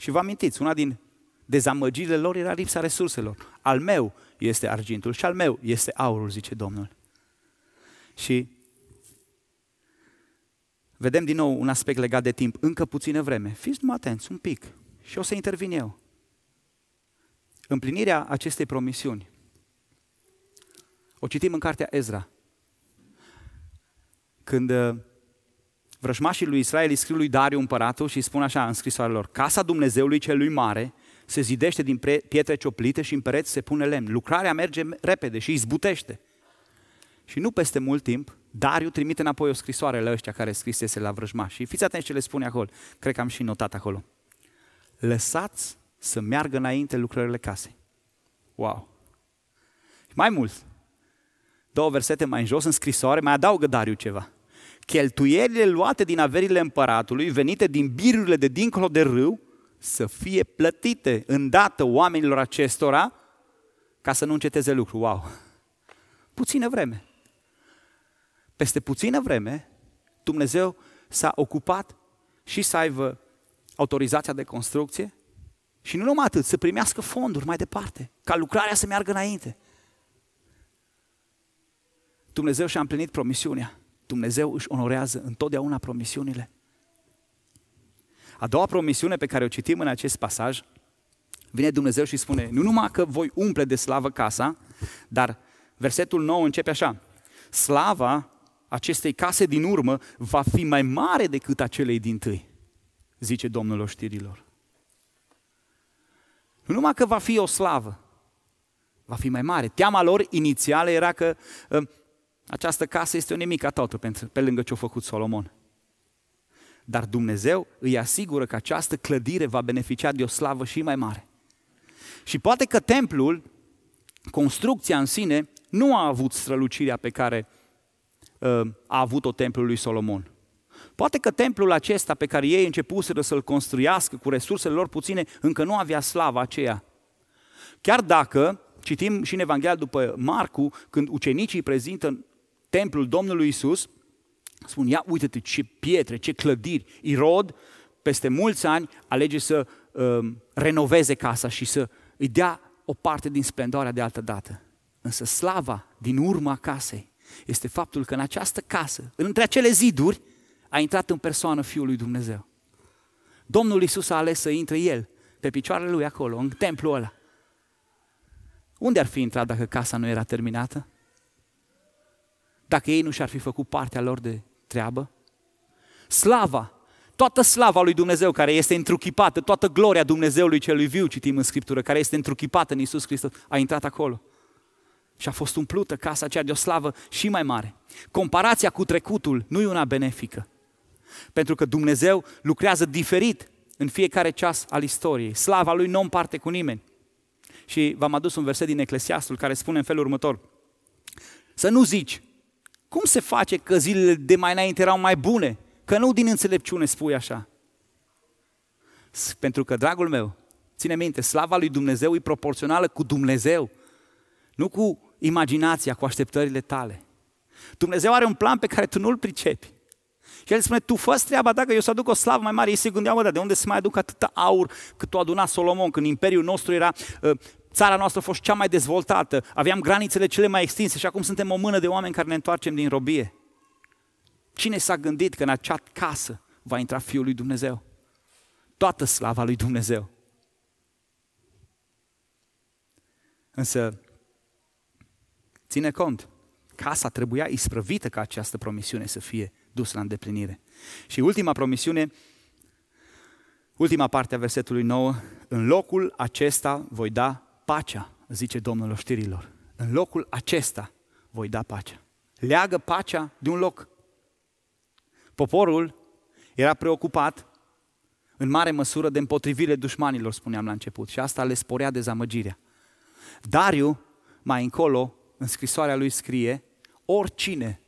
Și vă amintiți, una din dezamăgirile lor era lipsa resurselor. Al meu este argintul și al meu este aurul, zice Domnul. Și vedem din nou un aspect legat de timp. Încă puțină vreme. Fiți numai atenți, un pic. Și o să intervin eu. Împlinirea acestei promisiuni. O citim în cartea Ezra. Când uh, vrăjmașii lui Israel îi scriu lui Dariu împăratul și îi spun așa în scrisoarea lor, Casa Dumnezeului celui mare se zidește din pietre cioplite și în pereți se pune lemn. Lucrarea merge repede și izbutește. Și nu peste mult timp, Dariu trimite înapoi o scrisoare la ăștia care scrisese la vrăjmași. Și fiți atenți ce le spune acolo. Cred că am și notat acolo. Lăsați să meargă înainte lucrările casei. Wow! Și mai mult, două versete mai în jos, în scrisoare, mai adaugă Dariu ceva. Cheltuielile luate din averile împăratului, venite din birurile de dincolo de râu, să fie plătite îndată oamenilor acestora ca să nu înceteze lucru. Wow! Puțină vreme. Peste puțină vreme, Dumnezeu s-a ocupat și să aibă autorizația de construcție și nu numai atât, să primească fonduri mai departe, ca lucrarea să meargă înainte. Dumnezeu și-a împlinit promisiunea. Dumnezeu își onorează întotdeauna promisiunile. A doua promisiune pe care o citim în acest pasaj, vine Dumnezeu și spune, nu numai că voi umple de slavă casa, dar versetul 9 începe așa, slava acestei case din urmă va fi mai mare decât acelei din tâi, zice Domnul oștirilor. Nu numai că va fi o slavă, va fi mai mare. Teama lor inițială era că uh, această casă este o nimică toată pe lângă ce a făcut Solomon. Dar Dumnezeu îi asigură că această clădire va beneficia de o slavă și mai mare. Și poate că templul, construcția în sine, nu a avut strălucirea pe care uh, a avut-o templul lui Solomon. Poate că templul acesta pe care ei începuseră să-l construiască cu resursele lor puține, încă nu avea slava aceea. Chiar dacă, citim și în Evanghelia după Marcu, când ucenicii prezintă templul Domnului Isus, spun, ia uite-te ce pietre, ce clădiri. Irod, peste mulți ani, alege să uh, renoveze casa și să îi dea o parte din splendoarea de altă dată. Însă slava din urma casei este faptul că în această casă, între acele ziduri, a intrat în persoană Fiul lui Dumnezeu. Domnul Isus a ales să intre El pe picioarele Lui acolo, în templul ăla. Unde ar fi intrat dacă casa nu era terminată? Dacă ei nu și-ar fi făcut partea lor de treabă? Slava, toată slava lui Dumnezeu care este întruchipată, toată gloria Dumnezeului celui viu, citim în Scriptură, care este întruchipată în Isus Hristos, a intrat acolo. Și a fost umplută casa aceea de o slavă și mai mare. Comparația cu trecutul nu e una benefică. Pentru că Dumnezeu lucrează diferit în fiecare ceas al istoriei. Slava lui nu împarte cu nimeni. Și v-am adus un verset din Eclesiastul care spune în felul următor. Să nu zici, cum se face că zilele de mai înainte erau mai bune? Că nu din înțelepciune spui așa. Pentru că, dragul meu, ține minte, slava lui Dumnezeu e proporțională cu Dumnezeu, nu cu imaginația, cu așteptările tale. Dumnezeu are un plan pe care tu nu-l pricepi. Și el spune, tu fă treaba, dacă eu să aduc o slavă mai mare, ei se gândeau, mă, dar de unde să mai aduc atâta aur cât o aduna Solomon, când imperiul nostru era uh, țara noastră a fost cea mai dezvoltată, aveam granițele cele mai extinse și acum suntem o mână de oameni care ne întoarcem din robie. Cine s-a gândit că în acea casă va intra Fiul lui Dumnezeu? Toată slava lui Dumnezeu. Însă, ține cont, casa trebuia isprăvită ca această promisiune să fie dusă la îndeplinire. Și ultima promisiune, ultima parte a versetului 9, în locul acesta voi da pacea, zice Domnul oștirilor. În locul acesta voi da pacea. Leagă pacea de un loc. Poporul era preocupat în mare măsură de împotrivire dușmanilor, spuneam la început, și asta le sporea dezamăgirea. Dariu, mai încolo, în scrisoarea lui scrie, oricine,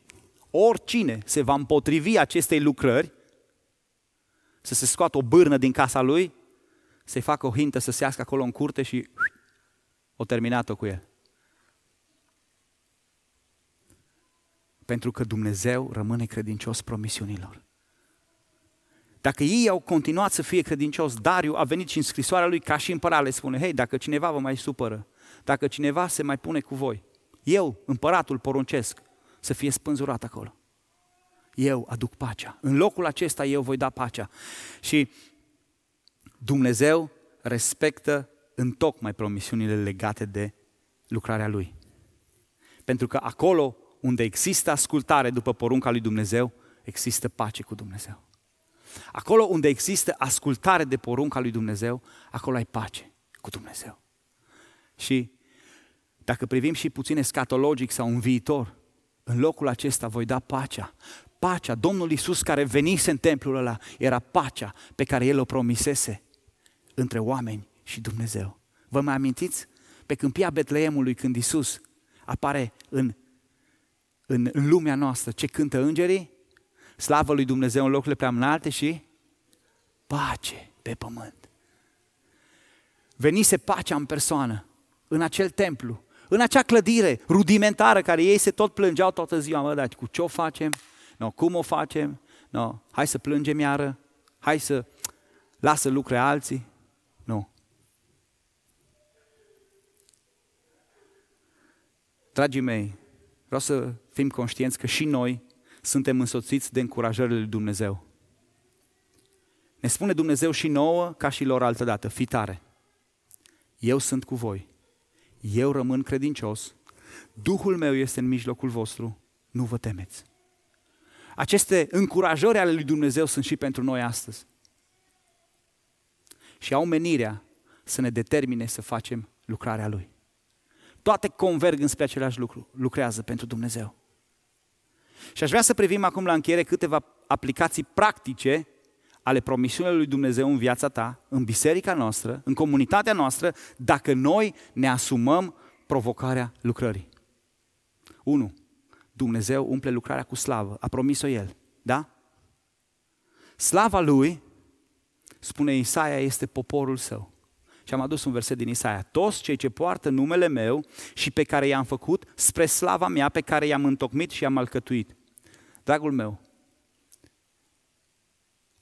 oricine se va împotrivi acestei lucrări, să se scoată o bârnă din casa lui, să-i facă o hintă să se iască acolo în curte și o terminat-o cu el. Pentru că Dumnezeu rămâne credincios promisiunilor. Dacă ei au continuat să fie credincios, Dariu a venit și în scrisoarea lui ca și împărat le spune, hei, dacă cineva vă mai supără, dacă cineva se mai pune cu voi, eu, împăratul, poruncesc să fie spânzurat acolo. Eu aduc pacea. În locul acesta eu voi da pacea. Și Dumnezeu respectă în tocmai promisiunile legate de lucrarea Lui. Pentru că acolo unde există ascultare după porunca lui Dumnezeu, există pace cu Dumnezeu. Acolo unde există ascultare de porunca lui Dumnezeu, acolo ai pace cu Dumnezeu. Și dacă privim și puțin escatologic sau în viitor, în locul acesta voi da pacea. Pacea, Domnul Iisus care venise în templul ăla, era pacea pe care El o promisese între oameni și Dumnezeu. Vă mai amintiți? Pe câmpia Betleemului, când Iisus apare în, în, în lumea noastră, ce cântă îngerii? Slavă lui Dumnezeu în locurile prea înalte și pace pe pământ. Venise pacea în persoană, în acel templu, în acea clădire rudimentară care ei se tot plângeau toată ziua, mă, dar cu ce o facem? No, cum o facem? No, hai să plângem iară? Hai să lasă lucre alții? Nu. Dragii mei, vreau să fim conștienți că și noi suntem însoțiți de încurajările lui Dumnezeu. Ne spune Dumnezeu și nouă, ca și lor altă dată, fi tare. Eu sunt cu voi. Eu rămân credincios. Duhul meu este în mijlocul vostru. Nu vă temeți. Aceste încurajări ale lui Dumnezeu sunt și pentru noi astăzi. Și au menirea să ne determine să facem lucrarea Lui. Toate converg înspre același lucru, lucrează pentru Dumnezeu. Și aș vrea să privim acum la încheiere câteva aplicații practice ale promisiunilor lui Dumnezeu în viața ta, în biserica noastră, în comunitatea noastră, dacă noi ne asumăm provocarea lucrării. 1. Dumnezeu umple lucrarea cu slavă. A promis-o El. Da? Slava Lui, spune Isaia, este poporul său. Și am adus un verset din Isaia. Toți cei ce poartă numele meu și pe care i-am făcut spre slava mea, pe care i-am întocmit și i-am alcătuit. Dragul meu,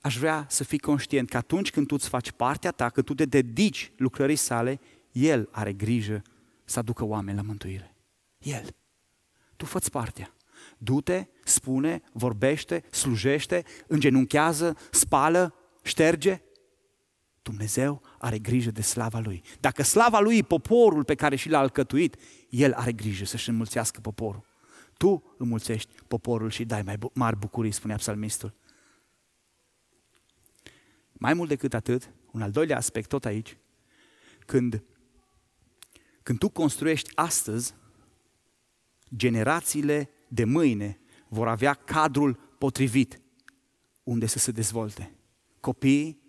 aș vrea să fii conștient că atunci când tu îți faci partea ta, că tu te dedici lucrării sale, El are grijă să aducă oameni la mântuire. El. Tu fă partea. Du-te, spune, vorbește, slujește, îngenunchează, spală, șterge. Dumnezeu are grijă de slava Lui. Dacă slava Lui e poporul pe care și l-a alcătuit, El are grijă să-și înmulțească poporul. Tu înmulțești poporul și dai mai mari bucurii, spunea psalmistul. Mai mult decât atât, un al doilea aspect tot aici, când, când tu construiești astăzi, generațiile de mâine vor avea cadrul potrivit unde să se dezvolte. Copiii,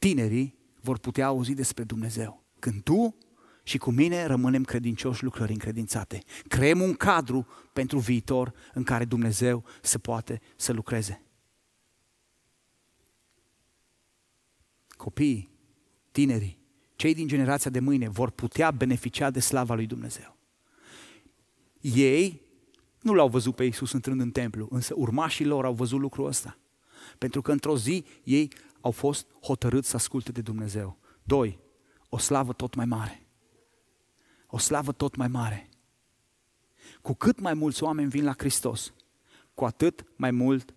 tinerii vor putea auzi despre Dumnezeu. Când tu și cu mine rămânem credincioși lucrări încredințate. Creăm un cadru pentru viitor în care Dumnezeu se poate să lucreze. copiii, tinerii, cei din generația de mâine vor putea beneficia de slava lui Dumnezeu. Ei nu l-au văzut pe Iisus intrând în templu, însă urmașii lor au văzut lucrul ăsta. Pentru că într-o zi ei au fost hotărâți să asculte de Dumnezeu. Doi, o slavă tot mai mare. O slavă tot mai mare. Cu cât mai mulți oameni vin la Hristos, cu atât mai mult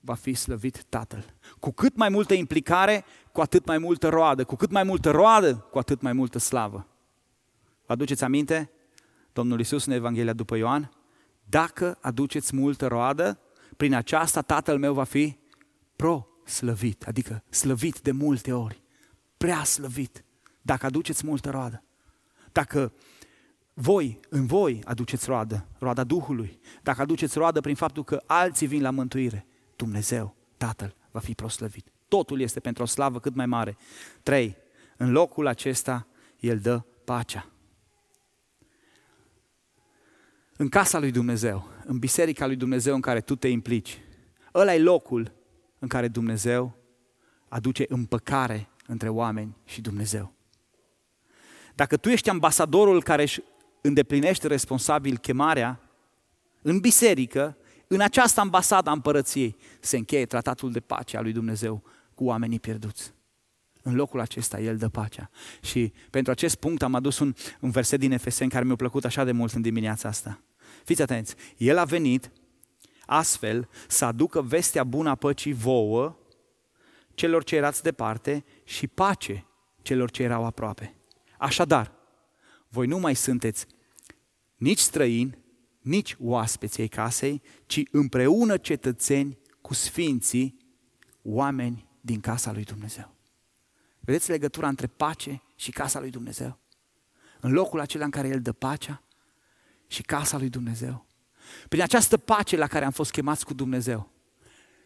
va fi slăvit Tatăl. Cu cât mai multă implicare, cu atât mai multă roadă. Cu cât mai multă roadă, cu atât mai multă slavă. Vă aduceți aminte? Domnul Isus în Evanghelia după Ioan, dacă aduceți multă roadă, prin aceasta Tatăl meu va fi pro-slăvit, adică slăvit de multe ori, prea slăvit, dacă aduceți multă roadă. Dacă voi, în voi aduceți roadă, roada Duhului, dacă aduceți roadă prin faptul că alții vin la mântuire, Dumnezeu, Tatăl, va fi proslăvit. Totul este pentru o slavă cât mai mare. Trei, în locul acesta El dă pacea. În casa lui Dumnezeu, în biserica lui Dumnezeu în care tu te implici, ăla e locul în care Dumnezeu aduce împăcare între oameni și Dumnezeu. Dacă tu ești ambasadorul care își îndeplinește responsabil chemarea, în biserică, în această ambasadă a împărăției, se încheie tratatul de pace a lui Dumnezeu cu oamenii pierduți. În locul acesta El dă pacea. Și pentru acest punct am adus un, un verset din Efeseni care mi-a plăcut așa de mult în dimineața asta. Fiți atenți, El a venit astfel să aducă vestea bună a păcii vouă, celor ce erați departe, și pace celor ce erau aproape. Așadar, voi nu mai sunteți nici străini, nici oaspeții casei, ci împreună cetățeni cu sfinții, oameni din casa lui Dumnezeu. Vedeți legătura între pace și casa lui Dumnezeu? În locul acela în care El dă pacea și casa lui Dumnezeu. Prin această pace la care am fost chemați cu Dumnezeu,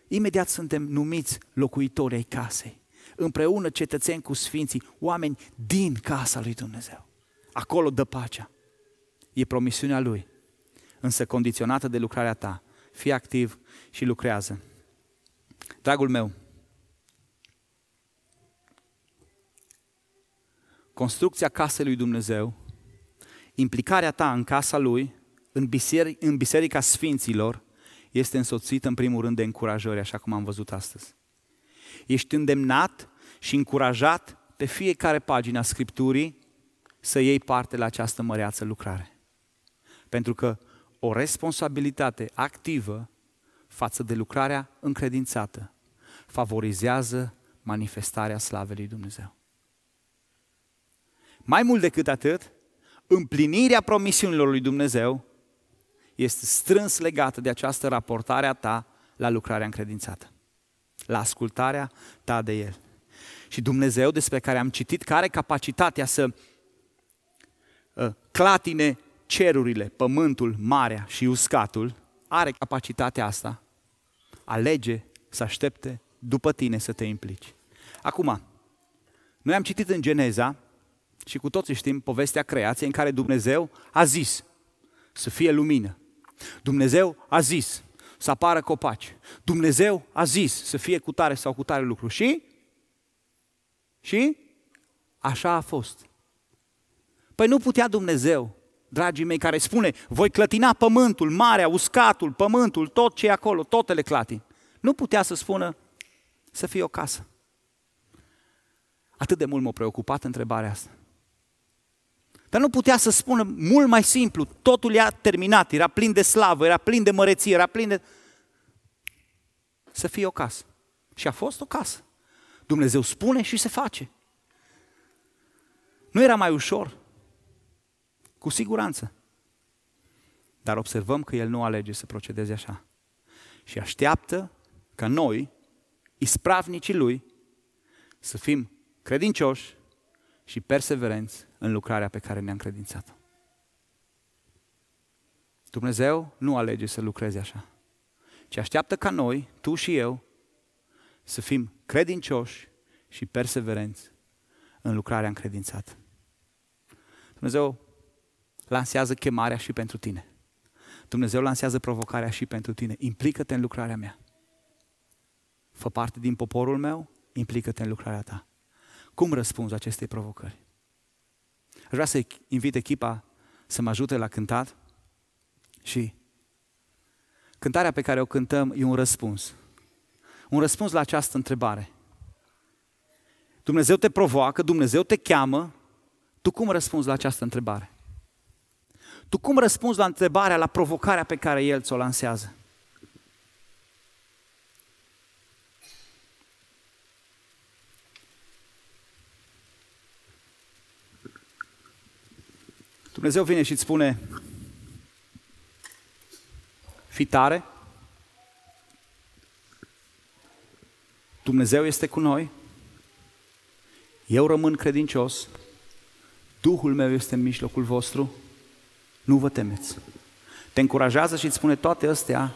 imediat suntem numiți locuitori ai casei. Împreună cetățeni cu sfinții, oameni din casa lui Dumnezeu. Acolo dă pacea. E promisiunea Lui, însă condiționată de lucrarea ta. Fii activ și lucrează. Dragul meu, construcția casei lui Dumnezeu, implicarea ta în casa Lui, în, biseric, în Biserica Sfinților, este însoțită în primul rând de încurajări, așa cum am văzut astăzi. Ești îndemnat și încurajat pe fiecare pagină a Scripturii să iei parte la această măreață lucrare. Pentru că o responsabilitate activă față de lucrarea încredințată favorizează manifestarea slavei lui Dumnezeu. Mai mult decât atât, împlinirea promisiunilor lui Dumnezeu este strâns legată de această raportare a ta la lucrarea încredințată, la ascultarea ta de El. Și Dumnezeu, despre care am citit, care are capacitatea să uh, clatine cerurile, pământul, marea și uscatul, are capacitatea asta, alege să aștepte după tine să te implici. Acum, noi am citit în Geneza și cu toții știm povestea creației în care Dumnezeu a zis să fie lumină. Dumnezeu a zis să apară copaci. Dumnezeu a zis să fie cu tare sau cu tare lucru. Și? Și? Așa a fost. Păi nu putea Dumnezeu dragii mei, care spune, voi clătina pământul, marea, uscatul, pământul, tot ce e acolo, totele clatin. Nu putea să spună să fie o casă. Atât de mult m-a preocupat întrebarea asta. Dar nu putea să spună mult mai simplu, totul i-a terminat, era plin de slavă, era plin de măreție, era plin de... Să fie o casă. Și a fost o casă. Dumnezeu spune și se face. Nu era mai ușor cu siguranță. Dar observăm că El nu alege să procedeze așa. Și așteaptă ca noi, ispravnicii Lui, să fim credincioși și perseverenți în lucrarea pe care ne-am credințat-o. Dumnezeu nu alege să lucreze așa, ci așteaptă ca noi, tu și eu, să fim credincioși și perseverenți în lucrarea încredințată. Dumnezeu lansează chemarea și pentru tine. Dumnezeu lansează provocarea și pentru tine. Implică-te în lucrarea mea. Fă parte din poporul meu, implică-te în lucrarea ta. Cum răspunzi acestei provocări? Aș vrea să invit echipa să mă ajute la cântat și cântarea pe care o cântăm e un răspuns. Un răspuns la această întrebare. Dumnezeu te provoacă, Dumnezeu te cheamă, tu cum răspunzi la această întrebare? Tu cum răspunzi la întrebarea, la provocarea pe care El ți-o lansează? Dumnezeu vine și îți spune, fi tare, Dumnezeu este cu noi, eu rămân credincios, Duhul meu este în mijlocul vostru, nu vă temeți. Te încurajează și îți spune toate astea,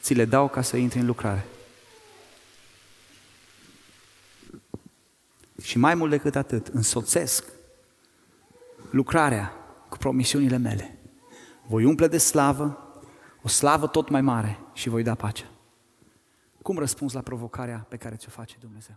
ți le dau ca să intri în lucrare. Și mai mult decât atât, însoțesc lucrarea cu promisiunile mele. Voi umple de slavă, o slavă tot mai mare și voi da pace. Cum răspunzi la provocarea pe care ți-o face Dumnezeu?